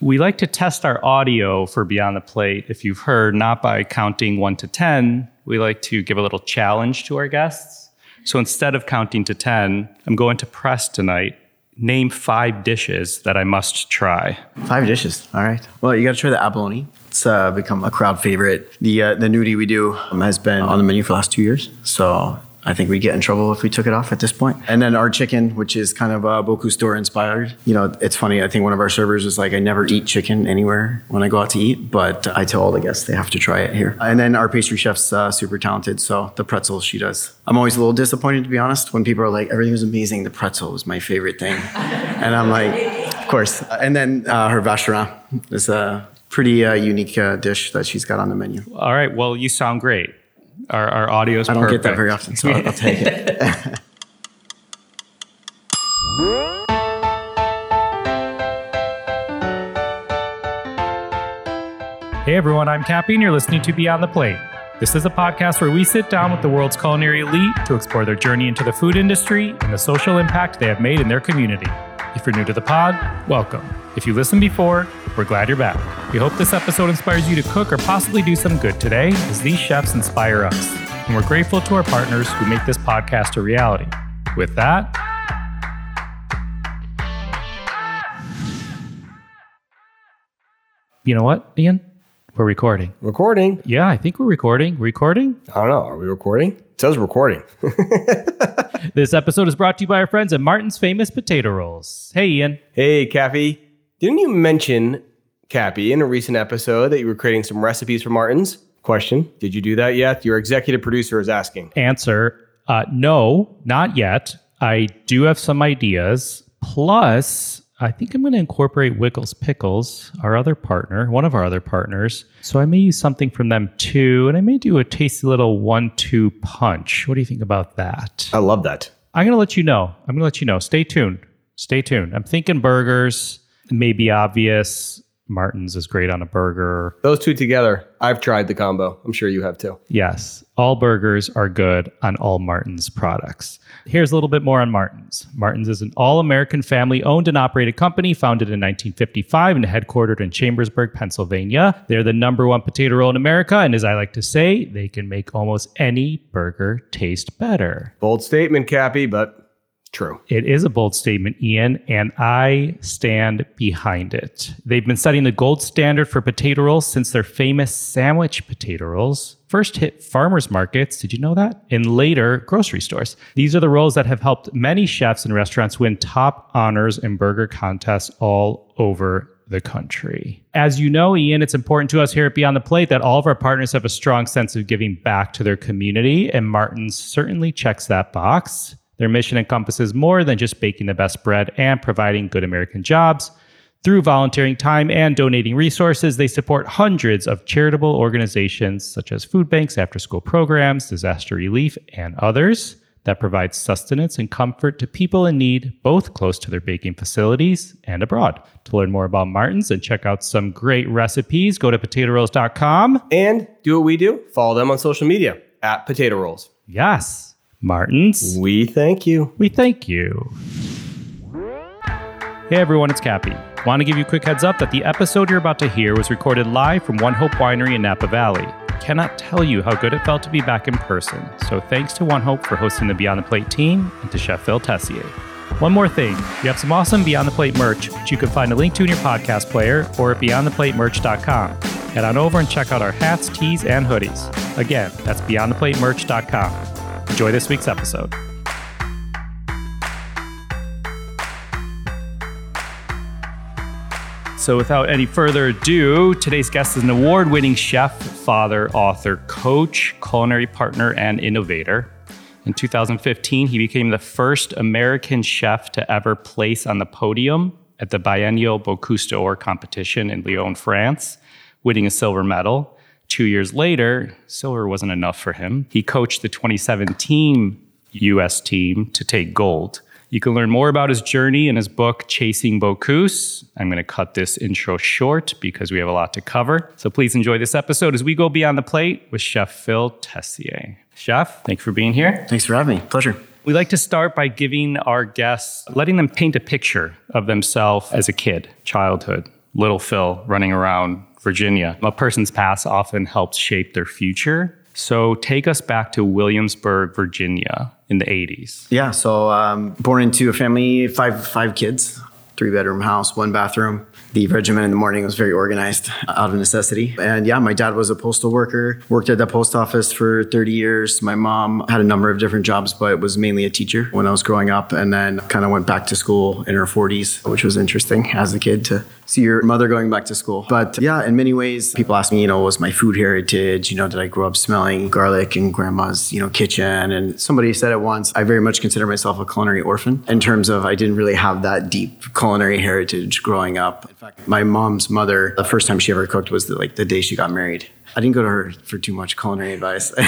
We like to test our audio for Beyond the Plate. If you've heard, not by counting one to 10, we like to give a little challenge to our guests. So instead of counting to 10, I'm going to press tonight. Name five dishes that I must try. Five dishes. All right. Well, you got to try the abalone. It's uh, become a crowd favorite. The uh, the gnudi we do um, has been on the menu for the last two years. So I think we'd get in trouble if we took it off at this point. And then our chicken, which is kind of uh, Bocuse d'Or inspired. You know, it's funny. I think one of our servers was like, I never eat chicken anywhere when I go out to eat, but I tell all the guests they have to try it here. And then our pastry chef's uh, super talented. So the pretzels she does. I'm always a little disappointed, to be honest, when people are like, everything was amazing. The pretzel was my favorite thing. and I'm like, of course. And then uh, her vacherin is a pretty uh, unique uh, dish that she's got on the menu. All right. Well, you sound great. Our, our audio is I don't perfect. get that very often, so I'll, I'll take it. Hey everyone, I'm Cappy and you're listening to Beyond the Plate. This is a podcast where we sit down with the world's culinary elite to explore their journey into the food industry and the social impact they have made in their community. If you're new to the pod, welcome. If you listened before, we're glad you're back. We hope this episode inspires you to cook or possibly do some good today, as these chefs inspire us. And we're grateful to our partners who make this podcast a reality. With that, you know what, Ian? We're recording. Recording. Yeah, I think we're recording. Recording? I don't know. Are we recording? It says recording. This episode is brought to you by our friends at Martin's Famous Potato Rolls. Hey, Ian. hey, Cappy. Didn't you mention, Cappy, in a recent episode that you were creating some recipes for Martin's? Question Did you do that yet? Your executive producer is asking. Answer uh, No, not yet. I do have some ideas. Plus, I think I'm going to incorporate Wickles Pickles, our other partner, one of our other partners. So I may use something from them too. And I may do a tasty little one two punch. What do you think about that? I love that. I'm going to let you know. I'm going to let you know. Stay tuned. Stay tuned. I'm thinking burgers. It may be obvious. Martin's is great on a burger. Those two together, I've tried the combo. I'm sure you have too. Yes, all burgers are good on all Martin's products. Here's a little bit more on Martin's. Martin's is an all American family owned and operated company founded in 1955 and headquartered in Chambersburg, Pennsylvania. They're the number one potato roll in America, and as I like to say, they can make almost any burger taste better. Bold statement, Cappy, but true. It is a bold statement, Ian, and I stand behind it. They've been setting the gold standard for potato rolls since their famous sandwich potato rolls first hit farmers markets. Did you know that? And later, grocery stores. These are the rolls that have helped many chefs and restaurants win top honors in burger contests all over the country. As you know, Ian, it's important to us here at Beyond the Plate that all of our partners have a strong sense of giving back to their community, and Martin's certainly checks that box. Their mission encompasses more than just baking the best bread and providing good American jobs. Through volunteering time and donating resources, they support hundreds of charitable organizations such as food banks, after school programs, disaster relief, and others that provide sustenance and comfort to people in need, both close to their baking facilities and abroad. To learn more about Martin's and check out some great recipes, go to potatorolls.com. And do what we do follow them on social media at Potato Rolls. Yes, Martin's. We thank you. We thank you. Hey everyone, it's Cappy. Want to give you a quick heads up that the episode you're about to hear was recorded live from One Hope Winery in Napa Valley. Cannot tell you how good it felt to be back in person. So thanks to One Hope for hosting the Beyond the Plate team and to Chef Phil Tessier. One more thing, we have some awesome Beyond the Plate merch, which you can find a link to in your podcast player or at beyondtheplatemerch.com. Head on over and check out our hats, tees, and hoodies. Again, that's beyondtheplatemerch.com. Enjoy this week's episode. So, without any further ado, today's guest is an award winning chef, father, author, coach, culinary partner, and innovator. In 2015, he became the first American chef to ever place on the podium at the Biennial Bocuse d'Or competition in Lyon, France, winning a silver medal. Two years later, silver wasn't enough for him. He coached the 2017 US team to take gold. You can learn more about his journey in his book, Chasing Bocuse. I'm going to cut this intro short because we have a lot to cover. So please enjoy this episode as we go beyond the plate with Chef Phil Tessier. Chef, thanks for being here. Thanks for having me. Pleasure. We like to start by giving our guests, letting them paint a picture of themselves as a kid, childhood. little Phil running around Virginia. A person's past often helps shape their future. So take us back to Williamsburg, Virginia in the 80s. Yeah, so um, born into a family, five five kids, three bedroom house, one bathroom. The regiment in the morning was very organized out of necessity. And yeah, my dad was a postal worker, worked at the post office for 30 years. My mom had a number of different jobs, but was mainly a teacher when I was growing up, and then kind of went back to school in her 40s, which was interesting as a kid to see your mother going back to school. But yeah, in many ways, people ask me, you know, was my food heritage? You know, did I grow up smelling garlic in grandma's, you know, kitchen? And somebody said it once, I very much consider myself a culinary orphan in terms of I didn't really have that deep culinary heritage growing up. Fact, my mom's mother, the first time she ever cooked was the, like the day she got married. I didn't go to her for too much culinary advice.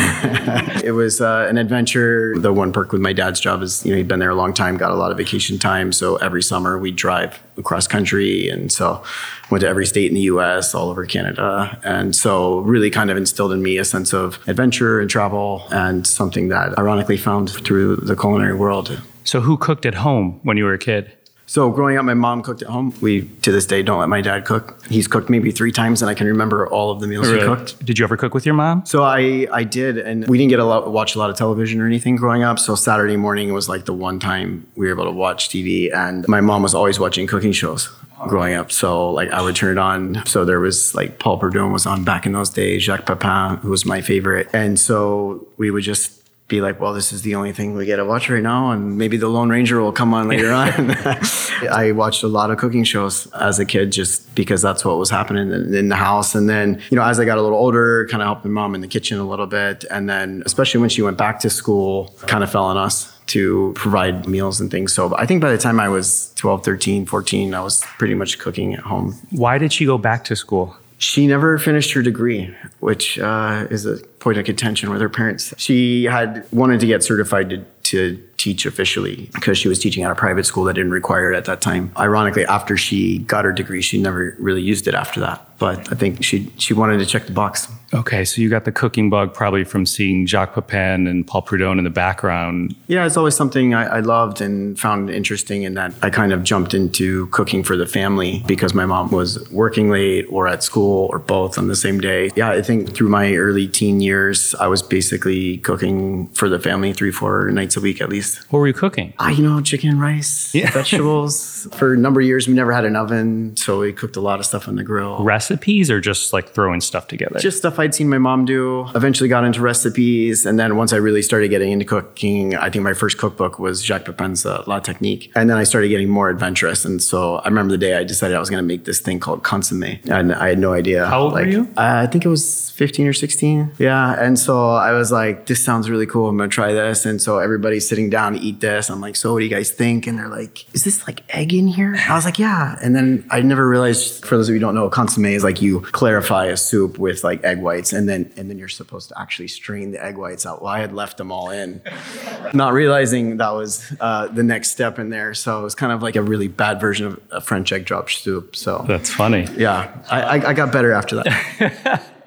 it was uh, an adventure. The one perk with my dad's job is, you know, he'd been there a long time, got a lot of vacation time. So every summer we'd drive across country. And so went to every state in the US, all over Canada. And so really kind of instilled in me a sense of adventure and travel and something that ironically found through the culinary world. So who cooked at home when you were a kid? So growing up, my mom cooked at home. We to this day don't let my dad cook. He's cooked maybe three times, and I can remember all of the meals he cooked. Did you ever cook with your mom? So I I did, and we didn't get a lot watch a lot of television or anything growing up. So Saturday morning was like the one time we were able to watch TV, and my mom was always watching cooking shows growing up. So like I would turn it on. So there was like Paul Prudhomme was on back in those days, Jacques Pepin, who was my favorite. And so we would just be like, well, this is the only thing we get to watch right now, and maybe the Lone Ranger will come on later on. I watched a lot of cooking shows as a kid just because that's what was happening in, the house. And then, you know, as I got a little older, kind of helped helping mom in the kitchen a little bit. And then, especially when she went back to school, kind of fell on us to provide meals and things. So I think by the time I was 12, 13, 14, I was pretty much cooking at home. Why did she go back to school? She never finished her degree, which uh, is a point of contention with her parents. She had wanted to get certified to, to teach officially because she was teaching at a private school that didn't require it at that time. Ironically, after she got her degree, she never really used it after that. But I think she she wanted to check the box. Okay, so you got the cooking bug probably from seeing Jacques Pepin and Paul Prudhomme in the background. Yeah, it's always something I, I, loved and found interesting in that I kind of jumped into cooking for the family because my mom was working late or at school or both on the same day. Yeah, I think through my early teen years, I was basically cooking for the family three, four nights a week at least. What were you cooking? Uh, you know, chicken, rice, yeah. vegetables. for a number of years, we never had an oven, so we cooked a lot of stuff on the grill. Recipes or just like throwing stuff together? Just stuff I'd seen my mom do. Eventually got into recipes. And then once I really started getting into cooking, I think my first cookbook was Jacques Pepin's uh, La Technique. And then I started getting more adventurous. And so I remember the day I decided I was going to make this thing called consomme. And I had no idea. How old like, were you? Uh, I think it was 15 or 16. Yeah. And so I was like, this sounds really cool. I'm going to try this. And so everybody's sitting down to eat this. I'm like, so what do you guys think? And they're like, is this like egg in here? I was like, yeah. And then I never realized, for those of you who don't know, consomme is like you clarify a soup with like egg whites and then and then you're supposed to actually strain the egg whites out. Well, I had left them all in, not realizing that was uh, the next step in there. So it was kind of like a really bad version of a French egg drop soup. So that's funny. Yeah, I, I, I got better after that.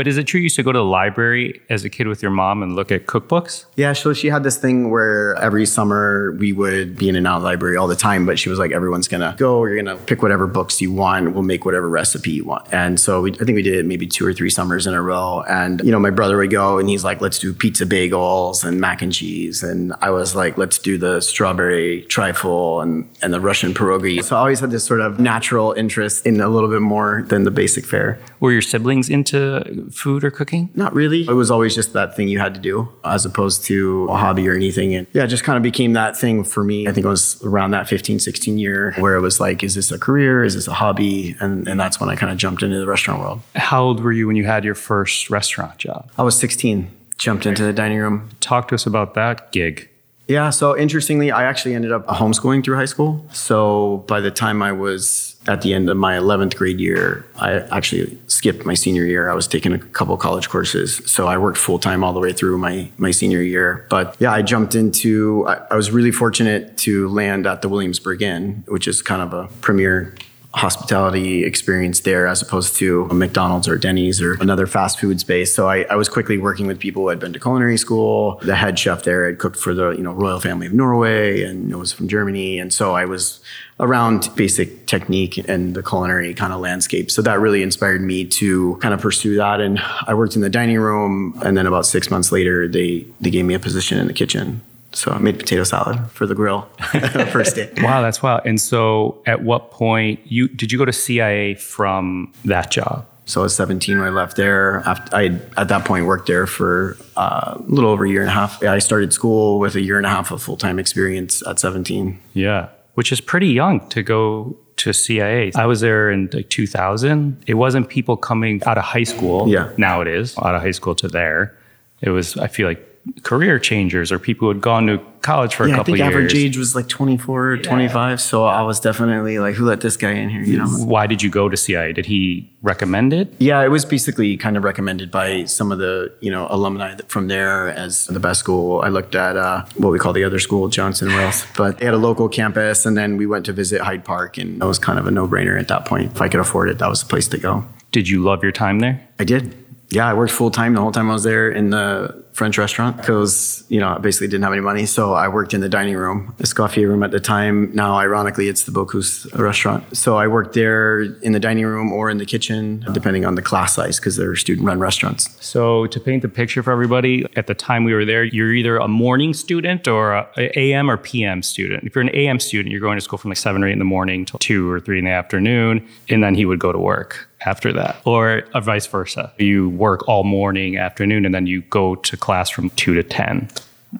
But is it true you used to go to the library as a kid with your mom and look at cookbooks? Yeah, so she had this thing where every summer we would be in and out of the library all the time, but she was like, everyone's gonna go, you're gonna pick whatever books you want, we'll make whatever recipe you want. And so we, I think we did it maybe two or three summers in a row. And, you know, my brother would go and he's like, let's do pizza bagels and mac and cheese. And I was like, let's do the strawberry trifle and, and the Russian pierogi. So I always had this sort of natural interest in a little bit more than the basic fare. Were your siblings into food or cooking? Not really. It was always just that thing you had to do as opposed to a hobby or anything. And yeah, it just kind of became that thing for me. I think it was around that 15, 16 year where it was like, is this a career? Is this a hobby? And, and that's when I kind of jumped into the restaurant world. How old were you when you had your first restaurant job? I was 16, jumped into the dining room. Talk to us about that gig. Yeah, so interestingly, I actually ended up homeschooling through high school. So by the time I was at the end of my 11th grade year, I actually skipped my senior year. I was taking a couple college courses. So I worked full time all the way through my, my senior year. But yeah, I jumped into, I, I was really fortunate to land at the Williamsburg Inn, which is kind of a premier hospitality experience there as opposed to a McDonald's or Denny's or another fast food space. So I, I, was quickly working with people who had been to culinary school. The head chef there had cooked for the you know royal family of Norway and was from Germany, and so I was around basic technique and the culinary kind of landscape. So that really inspired me to kind of pursue that. And I worked in the dining room, and then about six months later, they they gave me a position in the kitchen. So I made potato salad for the grill first day. Wow, that's wild. And so, at what point you did you go to CIA from that job? So I was 17 when I left there. I at that point worked there for uh, a little over a year and a half. I started school with a year and a half of full time experience at 17. Yeah, which is pretty young to go to CIA. I was there in like 2000. It wasn't people coming out of high school. Yeah. Now it is out of high school to there. It was. I feel like career changers or people who had gone to college for a Yeah, I couple think years. average age was like 24 or 25. So I was definitely like, who let this guy in here? You know? Why did you go to CIA? Did he recommend it? Yeah, it was basically kind of recommended by some of the you know alumni from there as the best school. I looked at uh, what we call the other school, Johnson Wales, but they had a local campus, and then we went to visit Hyde Park, and that was kind of a no brainer at that point. If I could afford it, that was the place to go. Did you love your time there? I did. Yeah, I worked full time the whole time I was there in the French restaurant because you know I basically didn't have any money, so I worked in the dining room, Escoffier room at the time. Now, ironically, it's the Bocuse restaurant. So I worked there in the dining room or in the kitchen, depending on the class size, because they're student-run restaurants. So to paint the picture for everybody, at the time we were there, you're either a morning student or a a AM or PM student. If you're an AM student, you're going to school from like seven or eight in the morning till two or three in the afternoon, and then he would go to work after that, or uh, vice versa. You work all morning, afternoon, and then you go to class from two to ten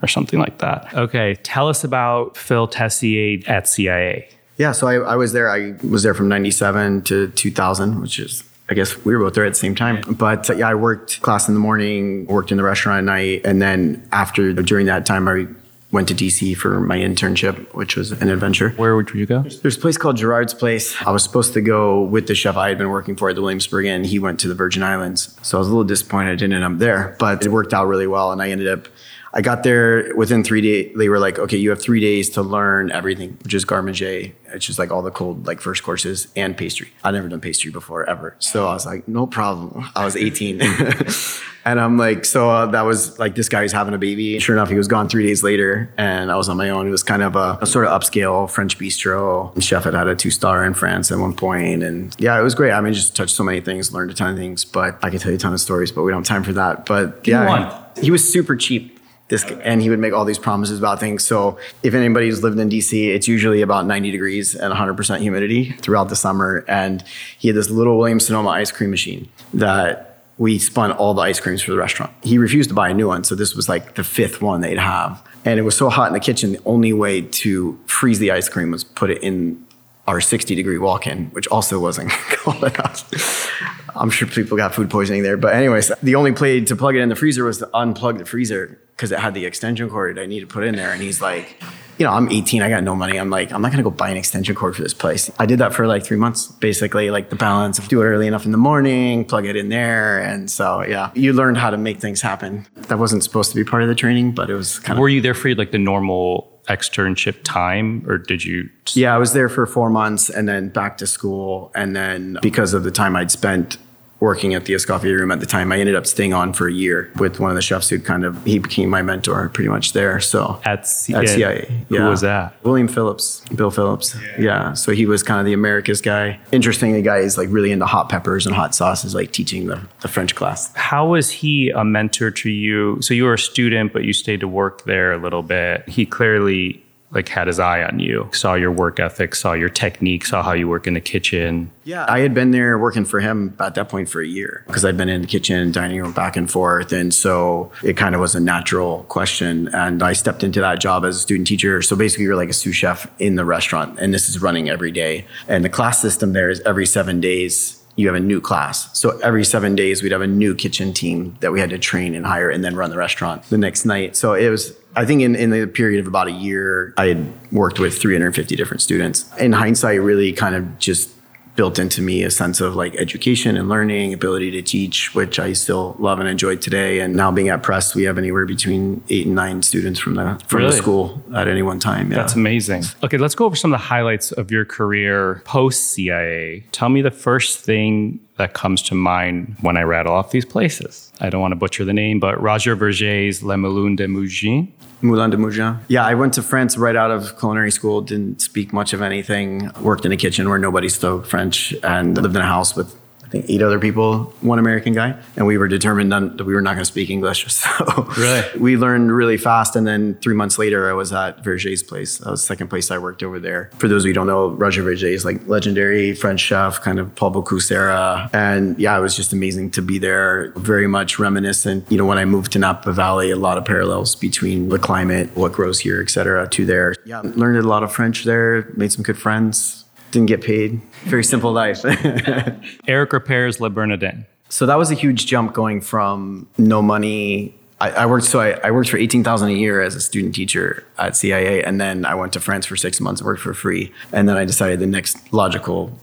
or something like that. Okay, tell us about Phil Tessier at CIA. Yeah, so I, I was there. I was there from '97 to 2000, which is. I guess we were both there at the same time. But uh, yeah, I worked class in the morning, worked in the restaurant at night, and then after during that time, I went to DC for my internship, which was an adventure. Where would you go? There's a place called Gerard's Place. I was supposed to go with the chef I had been working for at the Williamsburg Inn. He went to the Virgin Islands. So I was a little disappointed I didn't end up there, but it worked out really well. And I ended up, I got there within three days. They were like, okay, you have three days to learn everything, which is manger, which is like all the cold, like first courses and pastry. I'd never done pastry before ever. So I was like, no problem. I was 18. and I'm like, so uh, that was like, this guy was having a baby. Sure enough, he was gone three days later and I was on my own. It was kind of a, a sort of upscale French bistro. The chef had had a two star in France at one point, And yeah, it was great. I mean, just touched so many things, learned a ton of things, but I could tell you a ton of stories, but we don't have time for that. But yeah, he was super cheap. This, and he would make all these promises about things. So if anybody's lived in DC, it's usually about 90 degrees and 100% humidity throughout the summer. And he had this little Williams Sonoma ice cream machine that we spun all the ice creams for the restaurant. He refused to buy a new one, so this was like the fifth one they'd have. And it was so hot in the kitchen, the only way to freeze the ice cream was put it in our 60 degree walk-in, which also wasn't cold enough. I'm sure people got food poisoning there. But anyways, the only play to plug it in the freezer was to unplug the freezer because it had the extension cord I needed to put in there. And he's like, you know, I'm 18, I got no money. I'm like, I'm not gonna go buy an extension cord for this place. I did that for like three months, basically, like the balance of do it early enough in the morning, plug it in there. And so, yeah, you learned how to make things happen. That wasn't supposed to be part of the training, but it was kind of. Were you there for like the normal externship time or did you Yeah, I was there for four months and then back to school. And then because of the time I'd spent working at the Escoffier room at the time, I ended up staying on for a year with one of the chefs who kind of, he became my mentor pretty much there. So at, C- at CIA. Who yeah. was that? William Phillips, Bill Phillips. Yeah. So he was kind of the Americas guy. Interesting, the guy is like really into hot peppers and hot sauces, like teaching the, the French class. How was he a mentor to you? So you were a student, but you stayed to work there a little bit. He clearly like had his eye on you, saw your work ethic, saw your technique, saw how you work in the kitchen. Yeah, I had been there working for him at that point for a year because I'd been in the kitchen, dining room, back and forth. And so it kind of was a natural question. And I stepped into that job as a student teacher. So basically, you're like a sous chef in the restaurant, and this is running every day. And the class system there is every seven days. You have a new class. So every seven days, we'd have a new kitchen team that we had to train and hire and then run the restaurant the next night. So it was I think in, in the period of about a year, I had worked with 350 different students. In hindsight, really kind of just built into me a sense of like education and learning, ability to teach, which I still love and enjoy today. And now being at Press, we have anywhere between eight and nine students from the from Really? the school at any one time. Yeah. That's amazing. Okay, let's go over some of the highlights of your career post CIA. Tell me the first thing that comes to mind when I rattle off these places. I don't want to butcher the name, but Roger Vergé's Le Moulin de Mougins. Moulin de Mougins. Yeah, I went to France right out of culinary school, didn't speak much of anything, worked in a kitchen where nobody spoke French, and lived in a house with think eight other people, one American guy, and we were determined none, that we were not going to speak English. So really? we learned really fast. And then three months later, I was at Vergé's place. That was the second place I worked over there. For those of you who don't know, Roger Vergé is like legendary French chef, kind of Paul Bocuse era. And yeah, it was just amazing to be there. Very much reminiscent. You know, when I moved to Napa Valley, a lot of parallels between the climate, what grows here, et cetera, to there. Yeah, learned a lot of French there, made some good friends didn't get paid. Very simple life. Eric Ripert's Le Bernardin. So that was a huge jump going from no money. I, I worked so I, I worked for eighteen thousand a year as a student teacher at CIA, and then I went to France for six months, worked for free, and then I decided the next logical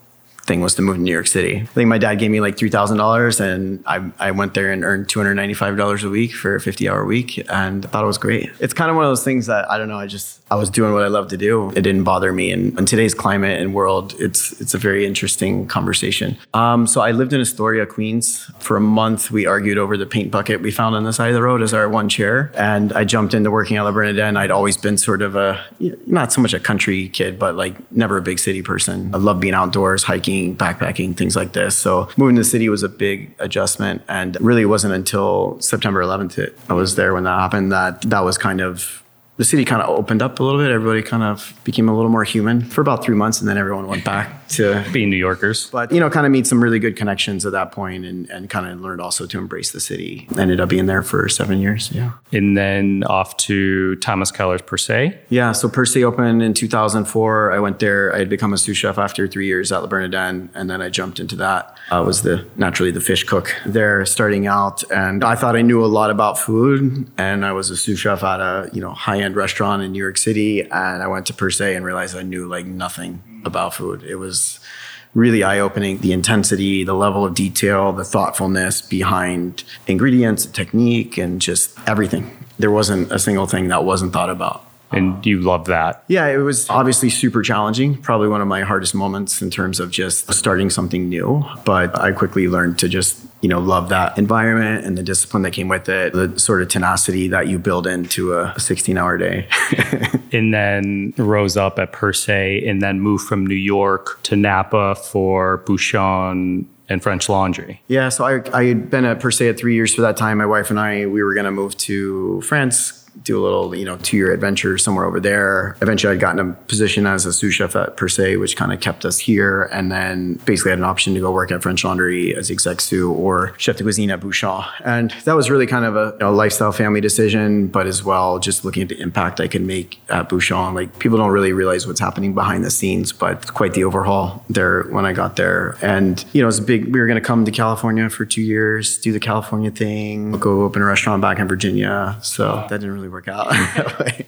thing was to move to New York City. I think my dad gave me like three thousand dollars, and I, I went there and earned two hundred ninety five dollars a week for a fifty hour week, and I thought it was great. It's kind of one of those things that I don't know. I just I was doing what I love to do. It didn't bother me, and in today's climate and world, it's it's a very interesting conversation. Um, so I lived in Astoria, Queens, for a month. We argued over the paint bucket we found on the side of the road as our one chair, and I jumped into working at La Bernardin. And I'd always been sort of a not so much a country kid, but like never a big city person. I love being outdoors, hiking backpacking, things like this. So moving to the city was a big adjustment, and really wasn't until September 11th I was there when that happened that that was kind of the city kind of opened up a little bit. Everybody kind of became a little more human for about three months, and then everyone went back to being New Yorkers. But you know, kind of made some really good connections at that point, and and kind of learned also to embrace the city. Ended up being there for seven years. Yeah, and then off to Thomas Keller's Per Se. Yeah, so Per Se opened in 2004. I went there. I had become a sous chef after three years at Le Bernardin, and then I jumped into that. I was the naturally the fish cook there starting out, and I thought I knew a lot about food, and I was a sous chef at a you know high end end restaurant in New York City, and I went to Per Se and realized I knew like nothing about food. It was really eye opening. The intensity, the level of detail, the thoughtfulness behind ingredients, technique, and just everything. There wasn't a single thing that wasn't thought about. And you love that. Yeah, it was obviously super challenging. Probably one of my hardest moments in terms of just starting something new. But I quickly learned to just you know, love that environment and the discipline that came with it, the sort of tenacity that you build into a 16 hour day. and then rose up at Per Se and then moved from New York to Napa for Bouchon and French Laundry. Yeah, so I, I had been at Per Se at three years for that time. My wife and I, we were going to move to France do a little, you know, two year adventure somewhere over there. Eventually, I'd gotten a position as a sous chef at Per Se, which kind of kept us here. And then basically had an option to go work at French Laundry as exec sous or chef de cuisine at Bouchon. And that was really kind of a you know, lifestyle family decision, but as well, just looking at the impact I could make at Bouchon. Like people don't really realize what's happening behind the scenes, but quite the overhaul there when I got there. And, you know, it was a big, we were going to come to California for two years, do the California thing, go open a restaurant back in Virginia. So that didn't really work out.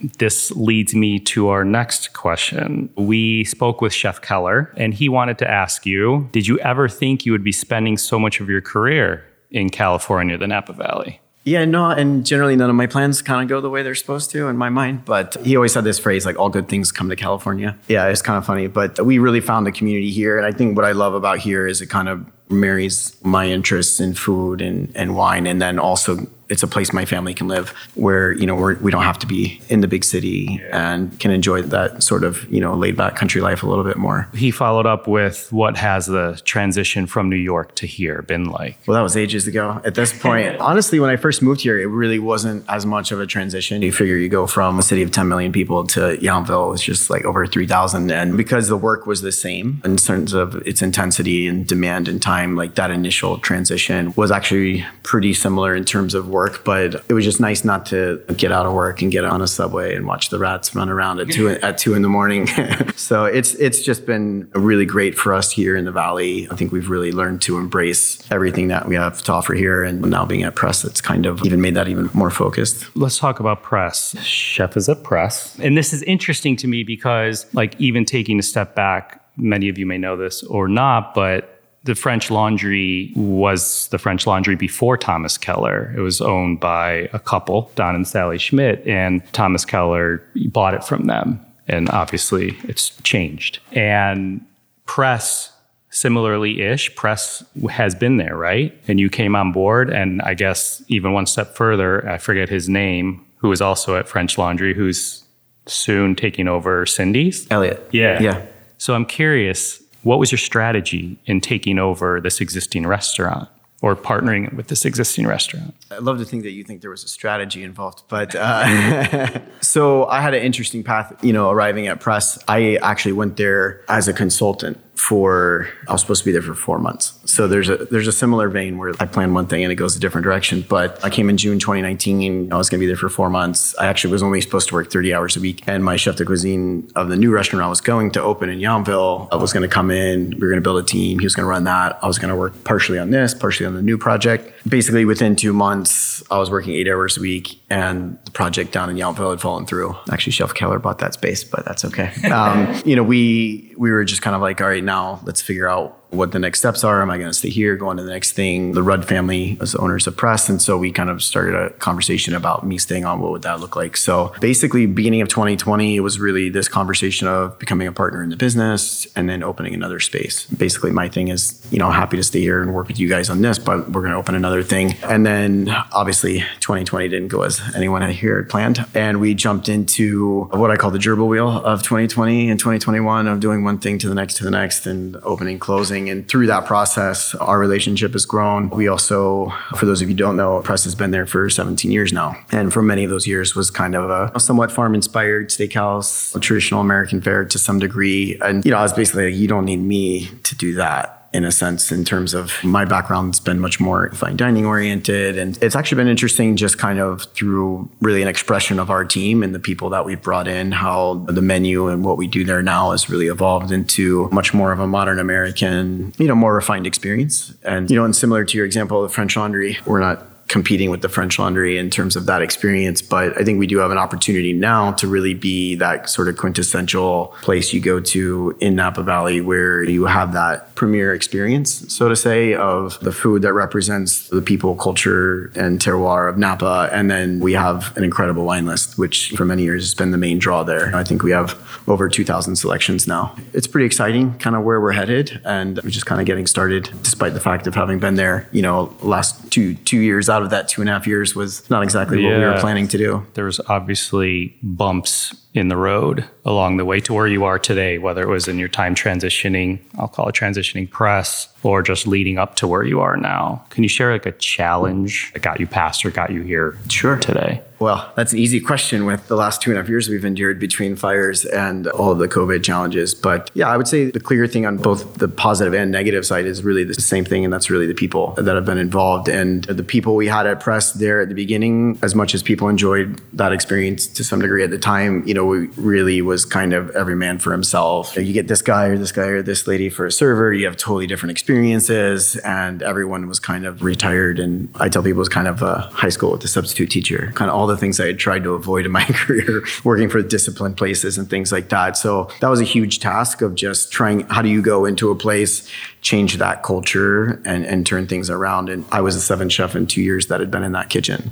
this leads me to our next question. We spoke with Chef Keller, and he wanted to ask you Did you ever think you would be spending so much of your career in California, the Napa Valley? Yeah, no, and generally none of my plans kind of go the way they're supposed to in my mind. But he always had this phrase like, all good things come to California. Yeah, it's kind of funny. But we really found the community here. And I think what I love about here is it kind of marries my interests in food and, and wine and then also it's a place my family can live where you know we're, we do not have to be in the big city yeah. and can enjoy that sort of you know laid back country life a little bit more. He followed up with what has the transition from New York to here been like? Well, that was ages ago. At this point, honestly, when I first moved here, it really wasn't as much of a transition. You figure you go from a city of 10 million people to Yountville, it's just like over 3,000, and because the work was the same in terms of its intensity and demand and time, like that initial transition was actually pretty similar in terms of work work, but it was just nice not to get out of work and get on a subway and watch the rats run around at two at two in the morning. so it's it's just been really great for us here in the valley. I think we've really learned to embrace everything that we have to offer here, and now being at Press, it's kind of even made that even more focused. Let's talk about Press. Chef is at Press, and this is interesting to me because, like, even taking a step back, many of you may know this or not, but the French Laundry was the French Laundry before Thomas Keller. It was owned by a couple, Don and Sally Schmidt, and Thomas Keller bought it from them. And obviously, it's changed. And Press similarly ish, Press has been there, right? And you came on board, and I guess even one step further, I forget his name, who is also at French Laundry, who's soon taking over Cindy's. Elliot. Yeah. Yeah. So I'm curious, what was your strategy in taking over this existing restaurant or partnering with this existing restaurant? I love to think that you think there was a strategy involved, but uh, so I had an interesting path. You know, arriving at Press, I actually went there as a consultant for. I was supposed to be there for four months. So there's a there's a similar vein where I plan one thing and it goes a different direction. But I came in June 2019. I was going to be there for four months. I actually was only supposed to work 30 hours a week, and my chef de cuisine of the new restaurant I was going to open in Yountville I was going to come in. We were going to build a team. He was going to run that. I was going to work partially on this, partially on the new project. Basically, within two months, I was working eight hours a week, and the project down in Yountville had fallen through. Actually, Chef Keller bought that space, but that's okay. Um, you know, we we were just kind of like, all right, now. Let's figure out what the next steps are. Am I going to stay here, go on to the next thing? The Rudd family was owners of Press. And so we kind of started a conversation about me staying on. What would that look like? So basically, beginning of 2020, it was really this conversation of becoming a partner in the business and then opening another space. Basically, my thing is, you know, happy to stay here and work with you guys on this, but we're going to open another thing. And then obviously, 2020 didn't go as anyone here had planned. And we jumped into what I call the gerbil wheel of 2020 and 2021 of doing one thing to the next to the next and opening, closing. And through that process, our relationship has grown. We also, for those of you don't know, Press has been there for 17 years now. And for many of those years was kind of a, somewhat farm inspired steakhouse, traditional American fare to some degree. And, you know, I was basically like, you don't need me to do that in a sense in terms of my background's been much more fine dining oriented. And it's actually been interesting just kind of through really an expression of our team and the people that we've brought in how the menu and what we do there now has really evolved into much more of a modern american you know more refined experience. And you know and similar to your example of french laundry we're not competing with the French Laundry in terms of that experience. But I think we do have an opportunity now to really be that sort of quintessential place you go to in Napa Valley where you have that premier experience, so to say, of the food that represents the people, culture, and terroir of Napa. And then we have an incredible wine list, which for many years has been the main draw there. I think we have over 2,000 selections now. It's pretty exciting, kind of where we're headed. And we're just kind of getting started, despite the fact of having been there, you know, last two two years out of that two and a half years was not exactly what we were planning to do. There was obviously bumps in the road along the way to where you are today, whether it was in your time transitioning, I'll call it transitioning press, or just leading up to where you are now. Can you share like a challenge that got you past or got you here Sure. today? Well, that's an easy question with the last two and a half years we've endured between fires and all of the COVID challenges. But yeah, I would say the clear thing on both the positive and negative side is really the same thing, and that's really the people that have been involved. And the people we had at Press there at the beginning, as much as people enjoyed that experience to some degree at the time, you know, we really was kind of every man for himself. You get this guy or this guy or this lady for a server, you have totally different experiences, and everyone was kind of retired. And I tell people it was kind of a high school with a substitute teacher, kind of all the things I had tried to avoid in my career, working for disciplined places and things like that. So that was a huge task of just trying how do you go into a place, change that culture, and, and turn things around. And I was a seventh chef in two years that had been in that kitchen.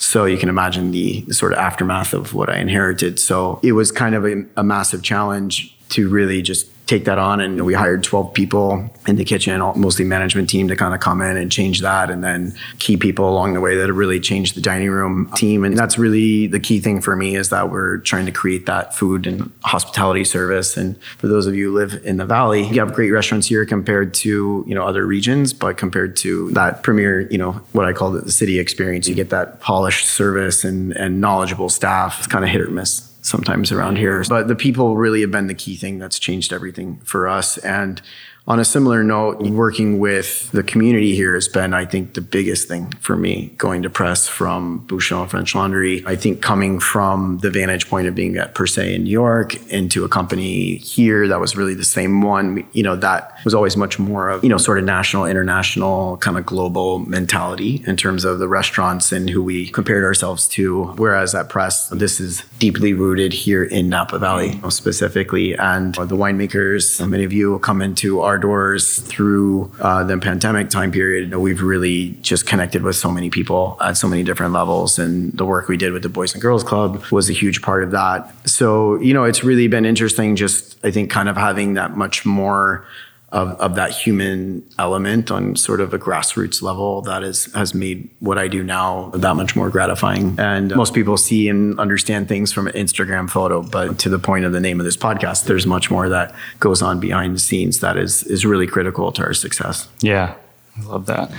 So you can imagine the, the sort of aftermath of what I inherited. So it was kind of a, a massive challenge to really just take that on. And we hired 12 people in the kitchen, mostly management team to kind of come in and change that. And then key people along the way that really changed the dining room team. And that's really the key thing for me is that we're trying to create that food and hospitality service. And for those of you who live in the Valley, you have great restaurants here compared to, you know, other regions, but compared to that premier, you know, what I call the city experience, you get that polished service and, and knowledgeable staff. It's kind of hit or miss sometimes around here. But the people really have been the key thing that's changed everything for us. And on a similar note, working with the community here has been, I think, the biggest thing for me going to press from Bouchon French Laundry. I think coming from the vantage point of being at Per se in New York into a company here that was really the same one, you know, that was always much more of, you know, sort of national, international, kind of global mentality in terms of the restaurants and who we compared ourselves to. Whereas at press, this is deeply rooted here in Napa Valley specifically. And the winemakers, many of you come into our doors through uh, the pandemic time period. We've really just connected with so many people at so many different levels. And the work we did with the Boys and Girls Club was a huge part of that. So, you know, it's really been interesting just, I think, kind of having that much more of, of that human element on sort of a grassroots level that is, has made what I do now that much more gratifying. And most people see and understand things from an Instagram photo, but to the point of the name of this podcast, there's much more that goes on behind the scenes that is, is really critical to our success. Yeah, I love that.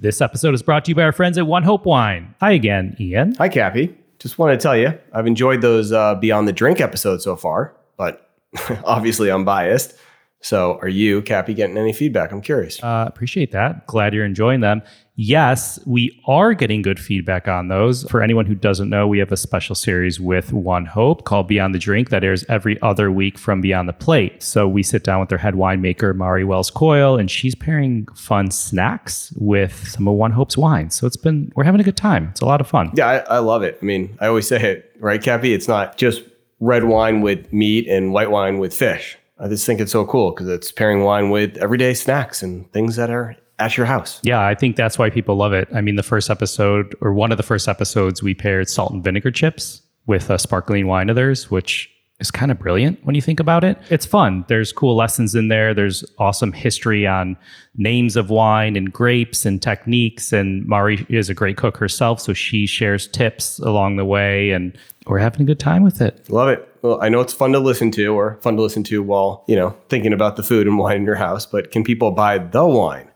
This episode is brought to you by our friends at One Hope Wine. Hi again, Ian. Hi, Cappy. Just want to tell you, I've enjoyed those uh, Beyond the Drink episodes so far, but obviously I'm biased. So, are you, Cappy, getting any feedback? I'm curious. Uh, appreciate that. Glad you're enjoying them. Yes, we are getting good feedback on those. For anyone who doesn't know, we have a special series with One Hope called Beyond the Drink that airs every other week from Beyond the Plate. So we sit down with their head winemaker, Mari Wells Coyle, and she's pairing fun snacks with some of One Hope's wines. So it's been, we're having a good time. It's a lot of fun. Yeah, I, I love it. I mean, I always say it, right, Cappy? It's not just red wine with meat and white wine with fish. I just think it's so cool because it's pairing wine with everyday snacks and things that are at your house. Yeah, I think that's why people love it. I mean, the first episode or one of the first episodes, we paired salt and vinegar chips with a sparkling wine of theirs, which is kind of brilliant when you think about it. It's fun. There's cool lessons in there. There's awesome history on names of wine and grapes and techniques. And Mari is a great cook herself, so she shares tips along the way, and we're having a good time with it. Love it. Well, I know it's fun to listen to or fun to listen to while, you know, thinking about the food and wine in your house, but can people buy the wine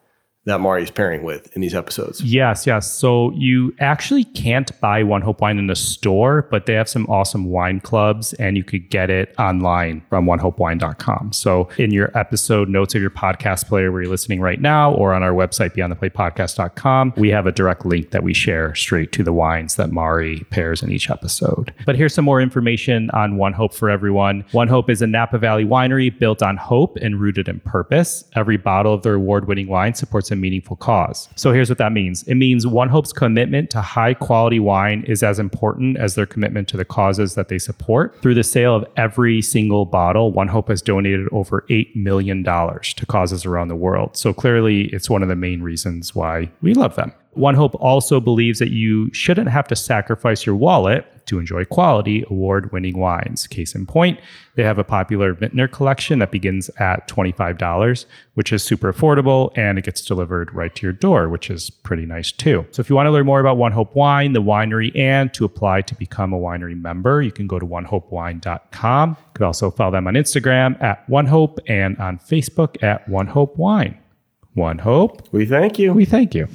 that Mari's pairing with in these episodes. Yes, yes. So you actually can't buy One Hope wine in the store, but they have some awesome wine clubs and you could get it online from onehopewine.com. So in your episode notes of your podcast player where you're listening right now or on our website beyondtheplatepodcast.com, we have a direct link that we share straight to the wines that Mari pairs in each episode. But here's some more information on One Hope for everyone. One Hope is a Napa Valley winery built on hope and rooted in purpose. Every bottle of their award-winning wine supports a meaningful cause. So here's what that means it means One Hope's commitment to high quality wine is as important as their commitment to the causes that they support. Through the sale of every single bottle, One Hope has donated over $8 million to causes around the world. So clearly, it's one of the main reasons why we love them. One Hope also believes that you shouldn't have to sacrifice your wallet to enjoy quality award winning wines. Case in point, they have a popular vintner collection that begins at $25, which is super affordable and it gets delivered right to your door, which is pretty nice too. So if you want to learn more about One Hope Wine, the winery, and to apply to become a winery member, you can go to onehopewine.com. You could also follow them on Instagram at One Hope and on Facebook at One Hope Wine. One Hope. We thank you. We thank you.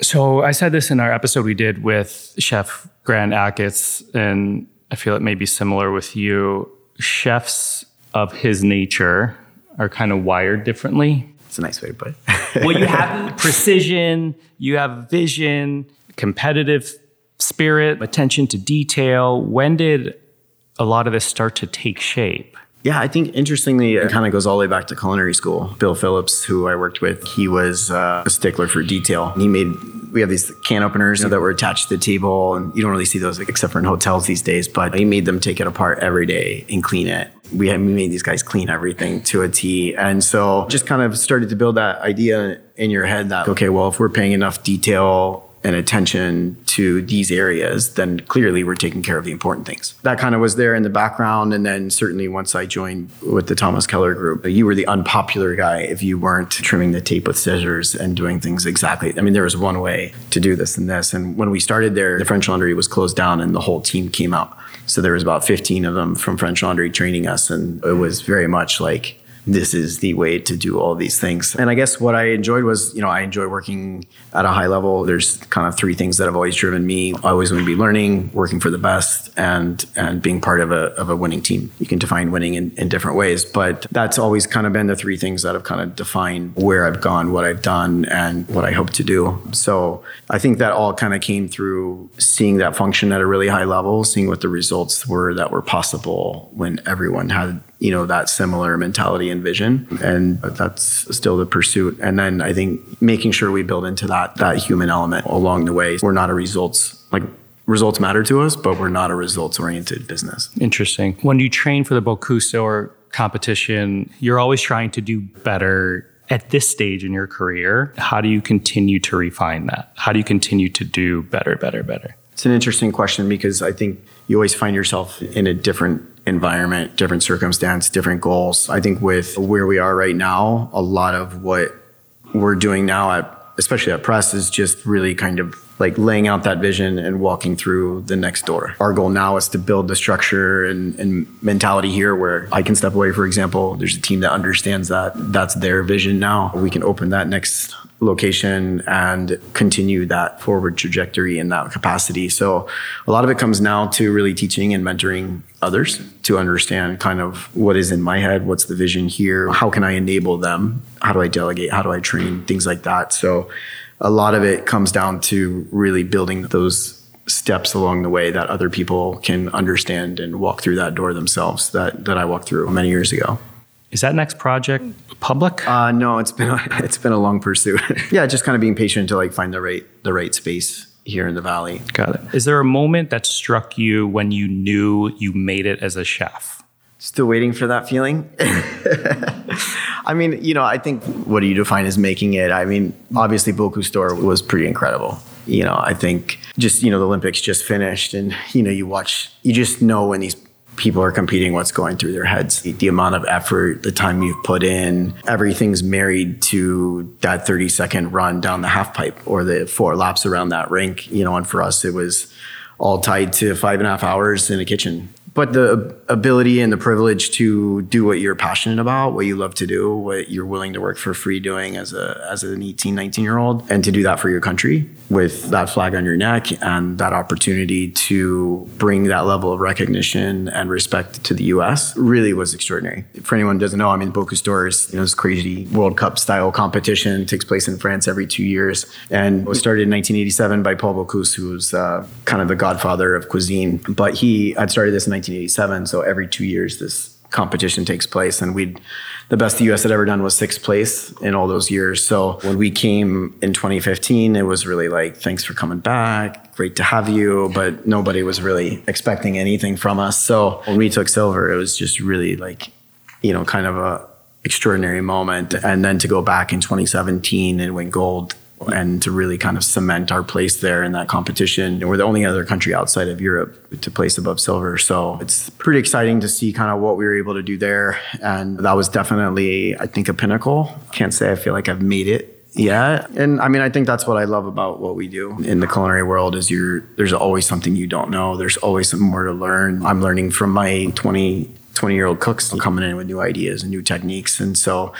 So I said this in our episode we did with Chef Grant Achatz, and I feel it may be similar with you. Chefs of his nature are kind of wired differently. It's a nice way to put it. well, you have precision, you have vision, competitive spirit, attention to detail. When did a lot of this start to take shape? Yeah, I think interestingly, it kind of goes all the way back to culinary school. Bill Phillips, who I worked with, he was uh, a stickler for detail. He made we have these can openers that were attached to the table, and you don't really see those except for in hotels these days. But he made them take it apart every day and clean it. We, had, we made these guys clean everything to a T, and so just kind of started to build that idea in your head that okay, well, if we're paying enough detail and attention to these areas, then clearly we're taking care of the important things. That kind of was there in the background. And then certainly once I joined with the Thomas Keller group, you were the unpopular guy if you weren't trimming the tape with scissors and doing things exactly. I mean, there was one way to do this and this. And when we started there, the French Laundry was closed down and the whole team came out. So there was about 15 of them from French Laundry training us. And it was very much like, this is the way to do all these things. And I guess what I enjoyed was, you know, I enjoy working at a high level. There's kind of three things that have always driven me. I always want to be learning, working for the best, and and being part of a of a winning team. You can define winning in, in different ways, but that's always kind of been the three things that have kind of defined where I've gone, what I've done, and what I hope to do. So I think that all kind of came through seeing that function at a really high level, seeing what the results were that were possible when everyone had you know that similar mentality and vision. And that's still the pursuit. And then i think making sure we build into that that human element along the way. We're not a results like results matter to us but we're not a results oriented business. Interesting. When you train for the Bocuse d'Or competition you're always trying to do better at this stage in your career. How do you continue to refine that? How do you continue to do better better better? It's an interesting question because i think you always find yourself in a different environment, different circumstance, different goals. I think with where we are right now, a lot of what we're doing now at especially at press is just really kind of like laying out that vision and walking through the next door. Our goal now is to build the structure and, and, mentality here where I can step away, for example. There's a team that understands that. That's their vision now. We can open that next location and continue that forward trajectory in that capacity. So a lot of it comes now to really teaching and mentoring others to understand kind of what is in my head, what's the vision here, how can I enable them, how do I delegate, how do I train, things like that. So a lot of it comes down to really building those steps along the way that other people can understand and walk through that door themselves that that I walked through many years ago. Is that next project public? Uh, no, it's been a, it's been a long pursuit. yeah, just kind of being patient to like find the right the right space here in the valley. Got it. Is there a moment that struck you when you knew you made it as a chef? Still waiting for that feeling. I mean, you know, I think what do you define as making it? I mean, obviously, Bocuse d'Or was pretty incredible. You know, I think just you know the Olympics just finished, and you know you watch, you just know when these people are competing what's going through their heads. The, the, amount of effort the time you've put in everything's married to that 30 second run down the half pipe or the four laps around that rink. You know and for us it was all tied to five and a half hours in a kitchen but the ability and the privilege to do what you're passionate about, what you love to do, what you're willing to work for free doing as a as an 18, 19 year old, and to do that for your country with that flag on your neck and that opportunity to bring that level of recognition and respect to the U.S. really was extraordinary. For anyone who doesn't know, I mean, Bocuse d'Or is you know this crazy World Cup style competition takes place in France every two years, and was started in 1987 by Paul Bocuse, who was uh, kind of the godfather of cuisine. But he had started this in 1987, so every two years this competition takes place and we'd the best the US had ever done was sixth place in all those years. So when we came in 2015, it was really like, thanks for coming back. Great to have you. But nobody was really expecting anything from us. So when we took silver, it was just really like, you know, kind of a extraordinary moment. And then to go back in 2017 and win gold and to really kind of cement our place there in that competition. We're the only other country outside of Europe to place above silver. So it's pretty exciting to see kind of what we were able to do there. And that was definitely, I think, a pinnacle. Can't say I feel like I've made it yeah and i mean i think that's what i love about what we do in the culinary world is you're there's always something you don't know there's always something more to learn i'm learning from my 20 20 year old cooks coming in with new ideas and new techniques and so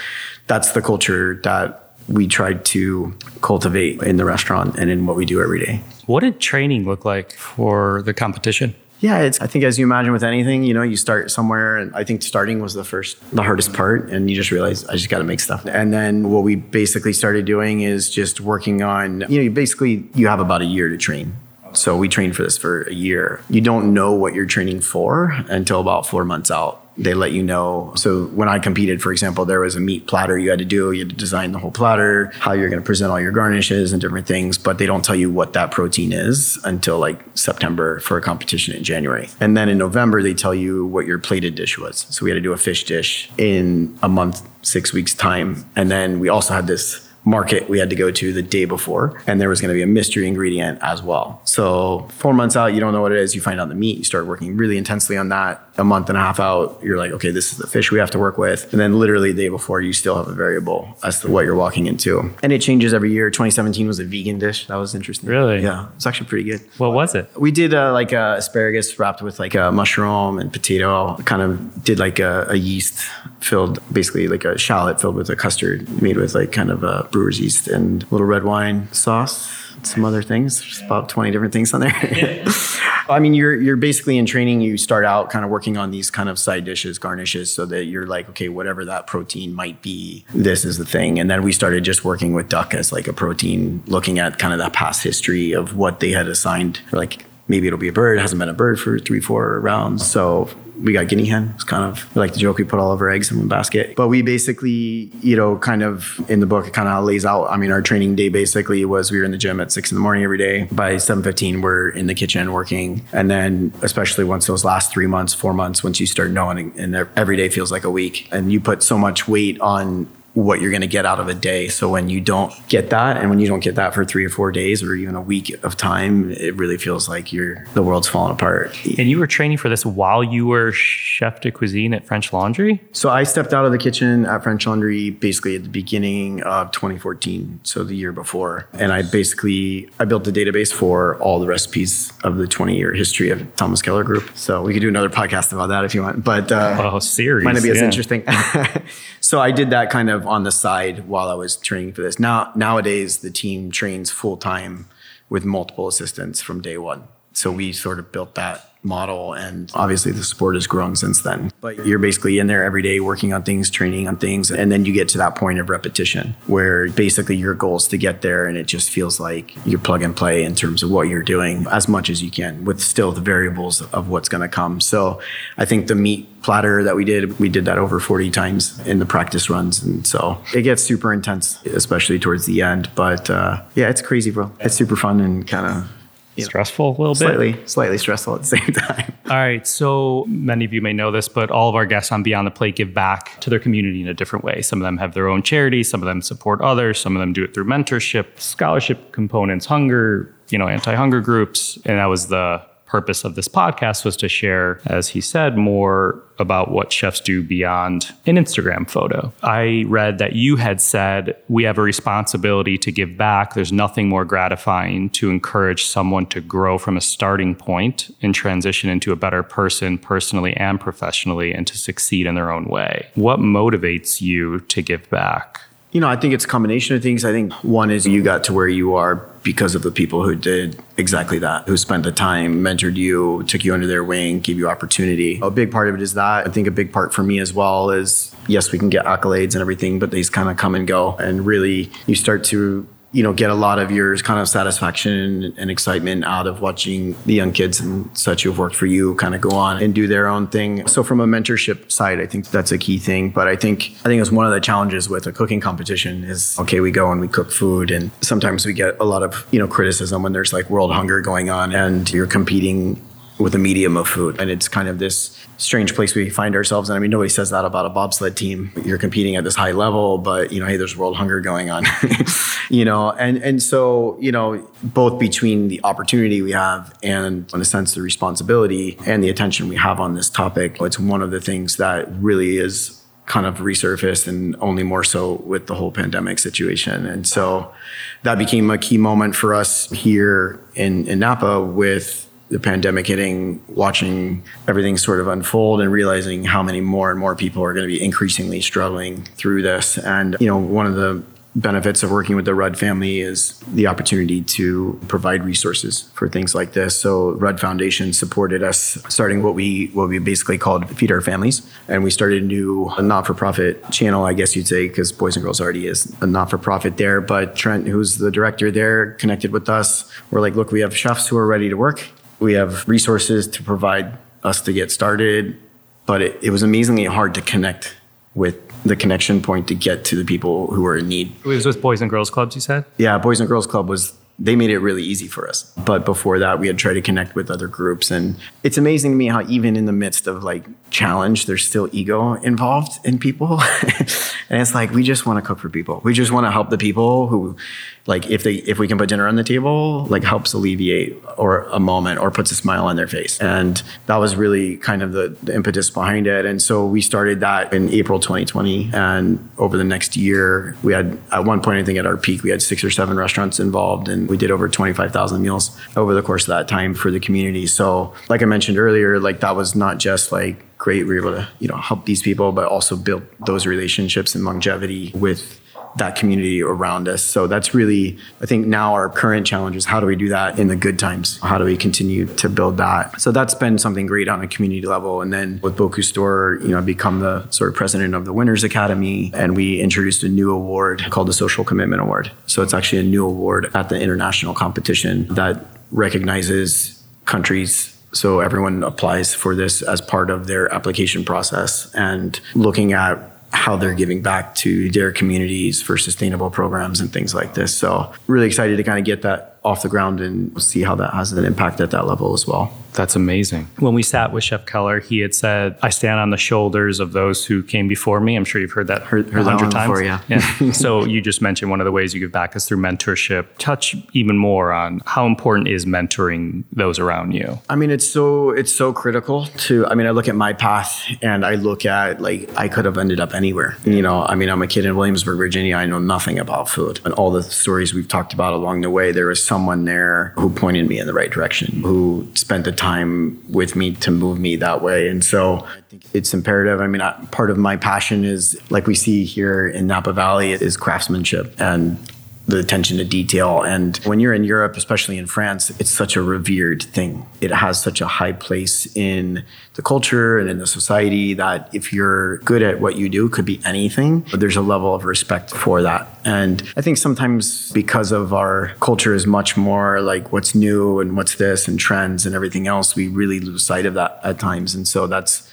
that's the culture that we tried to cultivate in the restaurant and in what we do every day. What did training look like for the competition? Yeah, it's I think as you imagine with anything, you know, you start somewhere and I think starting was the first the hardest part and you just realize I just got to make stuff. And then what we basically started doing is just working on, you know, you basically you have about a year to train. So we trained for this for a year. You don't know what you're training for until about 4 months out they let you know. So when I competed, for example, there was a meat platter you had to do. You had to design the whole platter, how you're going to present all your garnishes and different things, but they don't tell you what that protein is until like September for a competition in January. And then in November, they tell you what your plated dish was. So we had to do a fish dish in a month, six weeks time. And then we also had this market we had to go to the day before, and there was going to be a mystery ingredient as well. So four months out, you don't know what it is. You find out the meat. You start working really intensely on that. A month and a half out, you're like, okay, this is the fish we have to work with. And then literally the day before, you still have a variable as to what you're walking into. And it changes every year. 2017 was a vegan dish. That was interesting. Really? Yeah, it's actually pretty good. What was it? We did uh, like uh, asparagus wrapped with like a mushroom and potato. Kind of did like a, a yeast filled, basically like a shallot filled with a custard made with like kind of a brewer's yeast and a little red wine sauce some other things. There's about 20 different things on there. I mean, you're you're basically in training. You start out kind of working on these kind of side dishes, garnishes, so that you're like, okay, whatever that protein might be, this is the thing. And then we started just working with duck as like a protein, looking at kind of that past history of what they had assigned. Like maybe it'll be a bird. It hasn't been a bird for three, four rounds. So we got guinea hen. It's kind of like the joke we put all of our eggs in one basket. But we basically, you know, kind of in the book, it kind of lays out. I mean, our training day basically was we were in the gym at six in the morning every day. By seven fifteen, we're in the kitchen working, and then especially once those last three months, four months, once you start knowing, and every day feels like a week, and you put so much weight on what you're going to get out of a day. So when you don't get that, and when you don't get that for three or four days or even a week of time, it really feels like you're the world's falling apart. And you were training for this while you were chef de cuisine at French Laundry. So I stepped out of the kitchen at French Laundry basically at the beginning of 2014, so the year before, and I basically I built a database for all the recipes of the 20 year history of Thomas Keller Group. So we could do another podcast about that if you want, but uh, Oh, series. might not be as yeah. interesting. so I did that kind of on the side while I was training for this. Now nowadays the team trains full time with multiple assistants from day one. So we sort of built that model and obviously the sport has grown since then. But you're basically in there every day working on things, training on things, and then you get to that point of repetition where basically your goal is to get there and it just feels like you're plug and play in terms of what you're doing as much as you can with still the variables of what's going to come. So I think the meat platter that we did, we did that over 40 times in the practice runs. And so it gets super intense, especially towards the end. But uh, yeah, it's crazy, bro. It's super fun and kind of Stressful a little bit. slightly, slightly stressful at the same time. All right. So many of you may know this, but all of our guests on Beyond the Plate give back to their community in a different way. Some of them have their own charity, some of them support others, some of them do it through mentorship, scholarship components, hunger, you know, anti-hunger groups. And that was the purpose of this podcast was to share, as he said, more about what chefs do beyond an Instagram photo. I read that you had said we have a responsibility to give back. There's nothing more gratifying to encourage someone to grow from a starting point and transition into a better person personally and professionally and to succeed in their own way. What motivates you to give back? You know, I think it's a combination of things. I think one is you got to where you are because of the people who did exactly that, who spent the time, mentored you, took you under their wing, gave you opportunity. A big part of it is that. I think a big part for me as well is yes, we can get accolades and everything, but these kind of come and go. And really, you start to you know, get a lot of your kind of satisfaction and excitement out of watching the young kids and such who've worked for you kind of go on and do their own thing. So from a mentorship side, I think that's a key thing. But I think I think it's one of the challenges with a cooking competition is okay, we go and we cook food and sometimes we get a lot of, you know, criticism when there's like world hunger going on and you're competing with a medium of food. And it's kind of this strange place we find ourselves. And I mean, nobody says that about a bobsled team. You're competing at this high level, but you know, hey, there's world hunger going on, you know, and, and so, you know, both between the opportunity we have and in a sense, the responsibility and the attention we have on this topic, it's one of the things that really is kind of resurfaced and only more so with the whole pandemic situation. And so that became a key moment for us here in, in Napa with the pandemic hitting, watching everything sort of unfold and realizing how many more and more people are going to be increasingly struggling through this. And, you know, one of the benefits of working with the Rudd family is the opportunity to provide resources for things like this. So Rudd Foundation supported us starting what we what we basically called Feed Our Families, and we started a new not-for-profit channel, I guess you'd say, because Boys and Girls already is a not-for-profit there. But Trent, who's the director there, connected with us. We're like, look, we have chefs who are ready to work. We have resources to provide us to get started, but it, it was amazingly hard to connect with the connection point to get to the people who are in need. It was with Boys and Girls Clubs, you said? Yeah, Boys and Girls Club was they made it really easy for us. But before that, we had tried to connect with other groups. And it's amazing to me how even in the midst of like challenge, there's still ego involved in people. and it's like we just want to cook for people. We just want to help the people who like if they if we can put dinner on the table, like helps alleviate or a moment or puts a smile on their face. And that was really kind of the, the impetus behind it. And so we started that in April 2020. And over the next year, we had at one point I think at our peak, we had six or seven restaurants involved and we did over 25,000 meals over the course of that time for the community. So, like I mentioned earlier, like that was not just like great, we were able to, you know, help these people, but also build those relationships and longevity with that community around us. So that's really, I think now our current challenge is how do we do that in the good times? How do we continue to build that? So that's been something great on a community level. And then with Bocuse d'Or, you know, I've become the sort of president of the Winners Academy, and we introduced a new award called the Social Commitment Award. So it's actually a new award at the international competition that recognizes countries so everyone applies for this as part of their application process and looking at how they're giving back to their communities for sustainable programs and things like this. So really excited to kind of get that off the ground and see how that has an impact at that level as well. That's amazing. When we sat with Chef Keller, he had said, I stand on the shoulders of those who came before me. I'm sure you've heard that Heard- a heard that hundred one times. before, yeah. yeah. so you just mentioned one of the ways you give back is through mentorship. Touch even more on how important is mentoring those around you. I mean, it's so it's so critical to. I mean, I look at my path and I look at like I could have ended up anywhere. You know, I mean, I'm a kid in Williamsburg, Virginia. I know nothing about food, and all the stories we've talked about along the way. There was someone there who pointed me in the right direction, who spent the time with me to move me that way, and so I think it's imperative. I mean, I, part of my passion is like we see here in Napa Valley is craftsmanship and the attention to detail. And when you're in Europe, especially in France, it's such a revered thing. It has such a high place in the culture and in the society that if you're good at what you do, it could be anything, but there's a level of respect for that. And I think sometimes because of our culture is much more like what's new and what's this and trends and everything else, we really lose sight of that at times. And so that's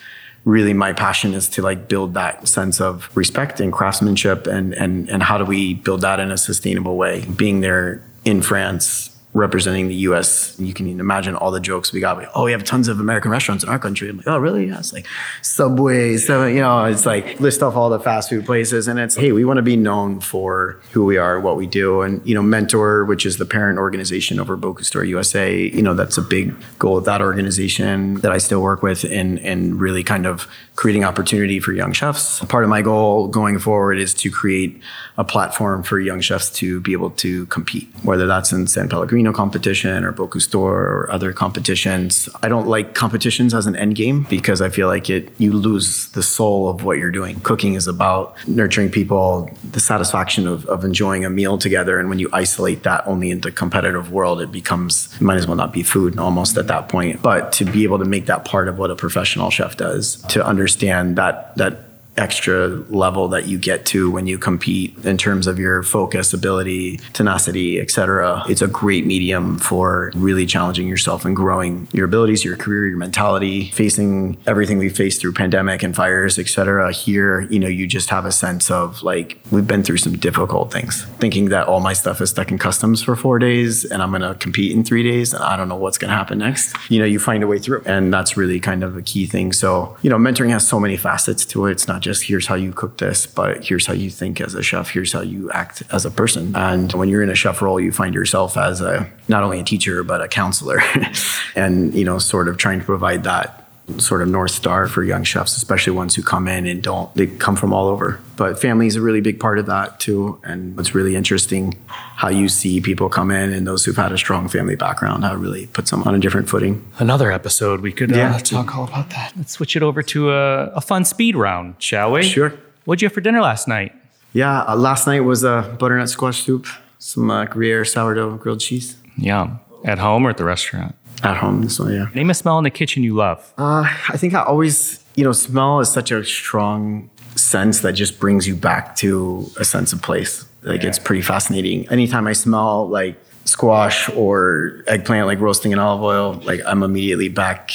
really my passion is to like build that sense of respect and craftsmanship and and and how do we build that in a sustainable way? Being there in france representing the us you can imagine all the jokes we got. Like, oh we have tons of american restaurants in our country. I'm like oh really? Yeah it's like subway so you know it's like list off all the fast food places and it's hey we want to be known for who we are what we do and you know Ment'or which is the parent organization over Bocuse d'Or usa you know that's a big goal of that organization that i still work with in in really kind of creating opportunity for young chefs. Part of my goal going forward is to create a platform for young chefs to be able to compete whether that's in san pellegrino competition or Bocuse d'Or or other competitions. I don't like competitions as an end game because i feel like it you lose the soul of what you're doing. Cooking is about nurturing people the satisfaction of, of enjoying a meal together. And when you isolate that only into competitive world it becomes it might as well not be food almost at that point. But to be able to make that part of what a professional chef does to understand that that extra level that you get to when you compete in terms of your focus, ability, tenacity, etc. It's a great medium for really challenging yourself and growing your abilities, your career, your mentality, facing everything we faced through pandemic and fires, etc. Here, you know, you just have a sense of like we've been through some difficult things. Thinking that all my stuff is stuck in customs for 4 days and I'm going to compete in 3 days and I don't know what's going to happen next. You know, you find a way through. And that's really kind of a key thing. So, you know, mentoring has so many facets to it. It's not just here's how you cook this, but here's how you think as a chef. Here's how you act as a person. And when you're in a chef role, you find yourself as a not only a teacher but a counselor, and you know, sort of trying to provide that sort of north star for young chefs, especially ones who come in and don't. They come from all over, but family is a really big part of that too. And it's really interesting how you see people come in and those who've had a strong family background, how it really puts them on a different footing. Another episode, we could uh, Yeah. talk all about that. Let's switch it over to a, a fun speed round, shall we? Sure. What'd you have for dinner last night? Yeah, uh, last night was a butternut squash soup, some uh, Gruyere sourdough grilled cheese Yum. At home or at the restaurant? At home. This one, yeah. Name a smell in the kitchen you love. Uh, I think I always, you know, smell is such a strong sense that just brings you back to a sense of place. Like it's pretty fascinating. Anytime I smell like squash or eggplant, like roasting in olive oil, like I'm immediately back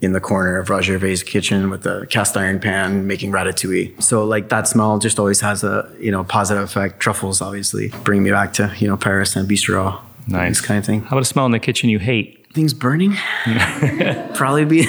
in the corner of Roger Vergé's kitchen with the cast iron pan making ratatouille. So like that smell just always has a you know positive effect. Truffles obviously bring me back to you know Paris and bistro. Nice. This kind of thing. How about a smell in the kitchen you hate? Things burning. Probably be.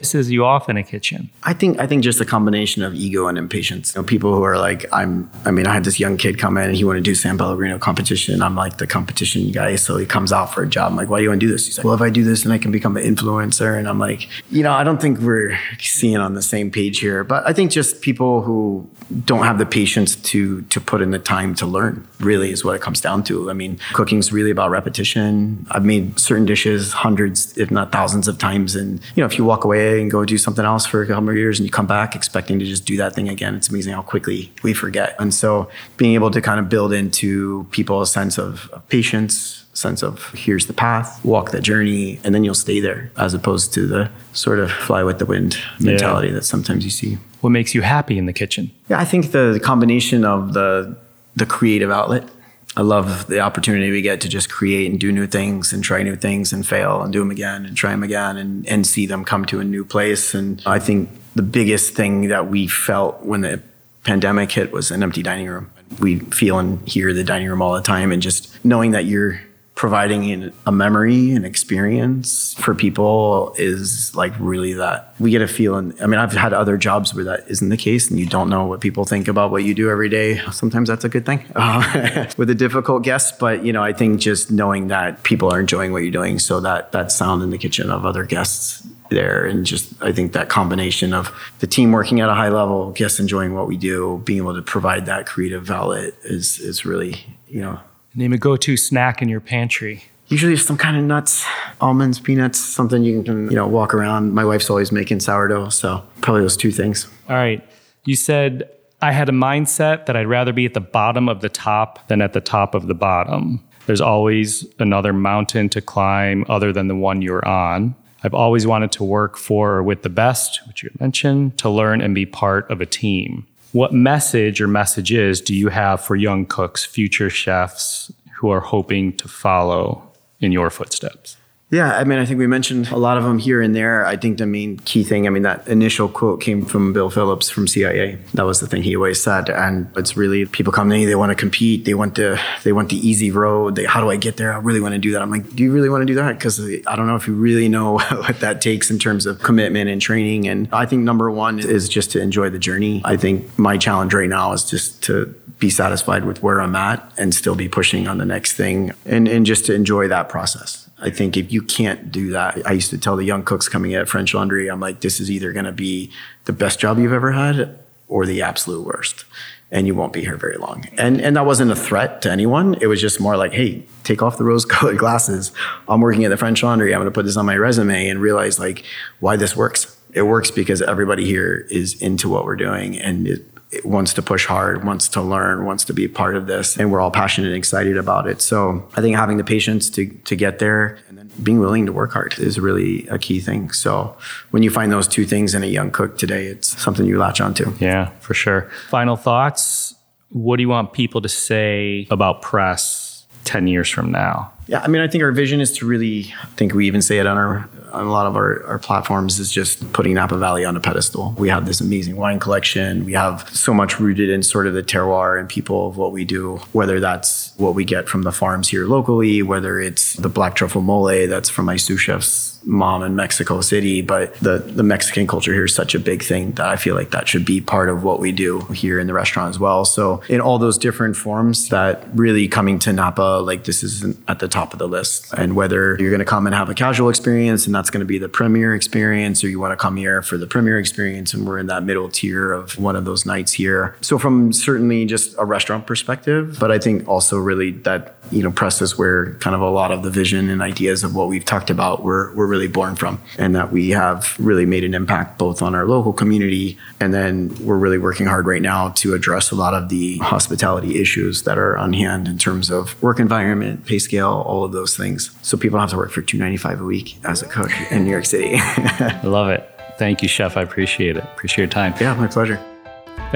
Pisses you off in a kitchen? I think I think just a combination of ego and impatience. You know, people who are like, I'm. I mean, I had this young kid come in and he wanted to do San Pellegrino competition. I'm like the competition guy, so he comes out for a job. I'm like, why do you want to do this? He's like, well, if I do this, then I can become an influencer. And I'm like, you know, I don't think we're seeing on the same page here. But I think just people who don't have the patience to to put in the time to learn really is what it comes down to. I mean, cooking's really about repetition. I've made certain dishes hundreds, if not thousands of times. And, you know, if you walk away and go do something else for a couple of years and you come back expecting to just do that thing again, it's amazing how quickly we forget. And so being able to kind of build into people a sense of, of patience, sense of here's the path, walk the journey, and then you'll stay there, as opposed to the sort of fly with the wind mentality that sometimes you see. What makes you happy in the kitchen? Yeah, I think the combination of the the creative outlet. I love the opportunity we get to just create and do new things and try new things and fail and do them again and try them again and, and see them come to a new place. And I think the biggest thing that we felt when the pandemic hit was an empty dining room. We feel and hear the dining room all the time and just knowing that you're providing a memory and experience for people is like really that we get a feeling. I mean, I've had other jobs where that isn't the case and you don't know what people think about what you do every day. Sometimes that's a good thing uh, with a difficult guest. But, you know, I think just knowing that people are enjoying what you're doing. So that, that sound in the kitchen of other guests there and just i think that combination of the team working at a high level guests enjoying what we do being able to provide that creative outlet is is really you know name a go-to snack in your pantry. Usually some kind of nuts almonds peanuts something you can you know walk around. My wife's always making sourdough so probably those two things. All right. You said i had a mindset that i'd rather be at the bottom of the top than at the top of the bottom. There's always another mountain to climb other than the one you're on. I've always wanted to work for or with the best, which you mentioned, to learn and be part of a team. What message or messages do you have for young cooks, future chefs who are hoping to follow in your footsteps? Yeah, I mean, I think we mentioned a lot of them here and there. I think the main key thing, I mean, that initial quote came from Bill Phillips from CIA. That was the thing he always said, and it's really people come to me, they want to compete, they want the they want the easy road. They, how do I get there? I really want to do that. I'm like, do you really want to do that? Because I don't know if you really know what that takes in terms of commitment and training. And I think number one is just to enjoy the journey. I think my challenge right now is just to be satisfied with where I'm at and still be pushing on the next thing, and and just to enjoy that process. I think if you can't do that, I used to tell the young cooks coming at French Laundry, I'm like, this is either going to be the best job you've ever had or the absolute worst. And you won't be here very long. And and that wasn't a threat to anyone. It was just more like, hey, take off the rose-colored glasses. I'm working at the French Laundry. I'm going to put this on my resume and realize like why this works. It works because everybody here is into what we're doing, and it wants to push hard, wants to learn, wants to be a part of this, and we're all passionate and excited about it. So I think having the patience to to get there and then being willing to work hard is really a key thing. So when you find those two things in a young cook today, it's something you latch onto. Yeah, for sure. Final thoughts. What do you want people to say about press 10 years from now? Yeah, I mean, I think our vision is to really, I think we even say it on our on a lot of our, our platforms is just putting Napa Valley on a pedestal. We have this amazing wine collection. We have so much rooted in sort of the terroir and people of what we do, whether that's what we get from the farms here locally, whether it's the black truffle mole that's from my sous chef's mom in Mexico City, but the, the Mexican culture here is such a big thing that I feel like that should be part of what we do here in the restaurant as well. So in all those different forms that really coming to Napa, like this is at the top of the list. And whether you're going to come and have a casual experience and that's going to be the premier experience, or you want to come here for the premier experience and we're in that middle tier of one of those nights here. So from certainly just a restaurant perspective, but I think also really that, you know, press is where kind of a lot of the vision and ideas of what we've talked about were, were really really born from, and that we have really made an impact both on our local community, and then we're really working hard right now to address a lot of the hospitality issues that are on hand in terms of work environment, pay scale, all of those things. So people have to work for two ninety five a week as a cook in New York City. I love it. Thank you, Chef. I appreciate it. Appreciate your time. Yeah, my pleasure.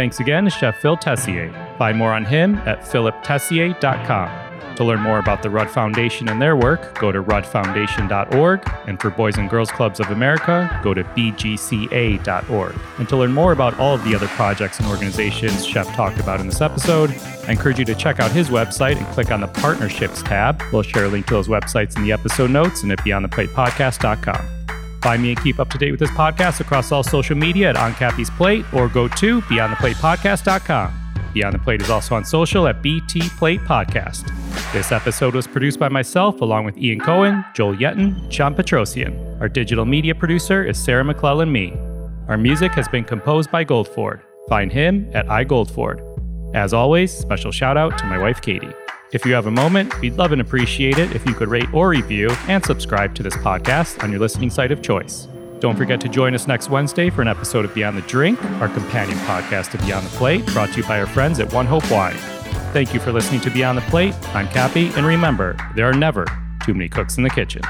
Thanks again to Chef Phil Tessier. Find more on him at philiptessier.com. To learn more about the Rudd Foundation and their work, go to ruddfoundation.org. And for Boys and Girls Clubs of America, go to bgca.org. And to learn more about all of the other projects and organizations Chef talked about in this episode, I encourage you to check out his website and click on the Partnerships tab. We'll share a link to those websites in the episode notes and at beyondtheplatepodcast.com. Find me and keep up to date with this podcast across all social media at On Cappy's Plate or go to beyondtheplatepodcast.com. Beyond the Plate is also on social at BT Plate Podcast. This episode was produced by myself, along with Ian Cohen, Joel Yetton, Sean Petrosian. Our digital media producer is Sarah McClellan Me. Our music has been composed by Goldford. Find him at iGoldford. As always, special shout out to my wife Katie. If you have a moment, we'd love and appreciate it if you could rate or review and subscribe to this podcast on your listening site of choice. Don't forget to join us next Wednesday for an episode of Beyond the Drink, our companion podcast to Beyond the Plate, brought to you by our friends at One Hope Wine. Thank you for listening to Beyond the Plate. I'm Cappy, and remember, there are never too many cooks in the kitchen.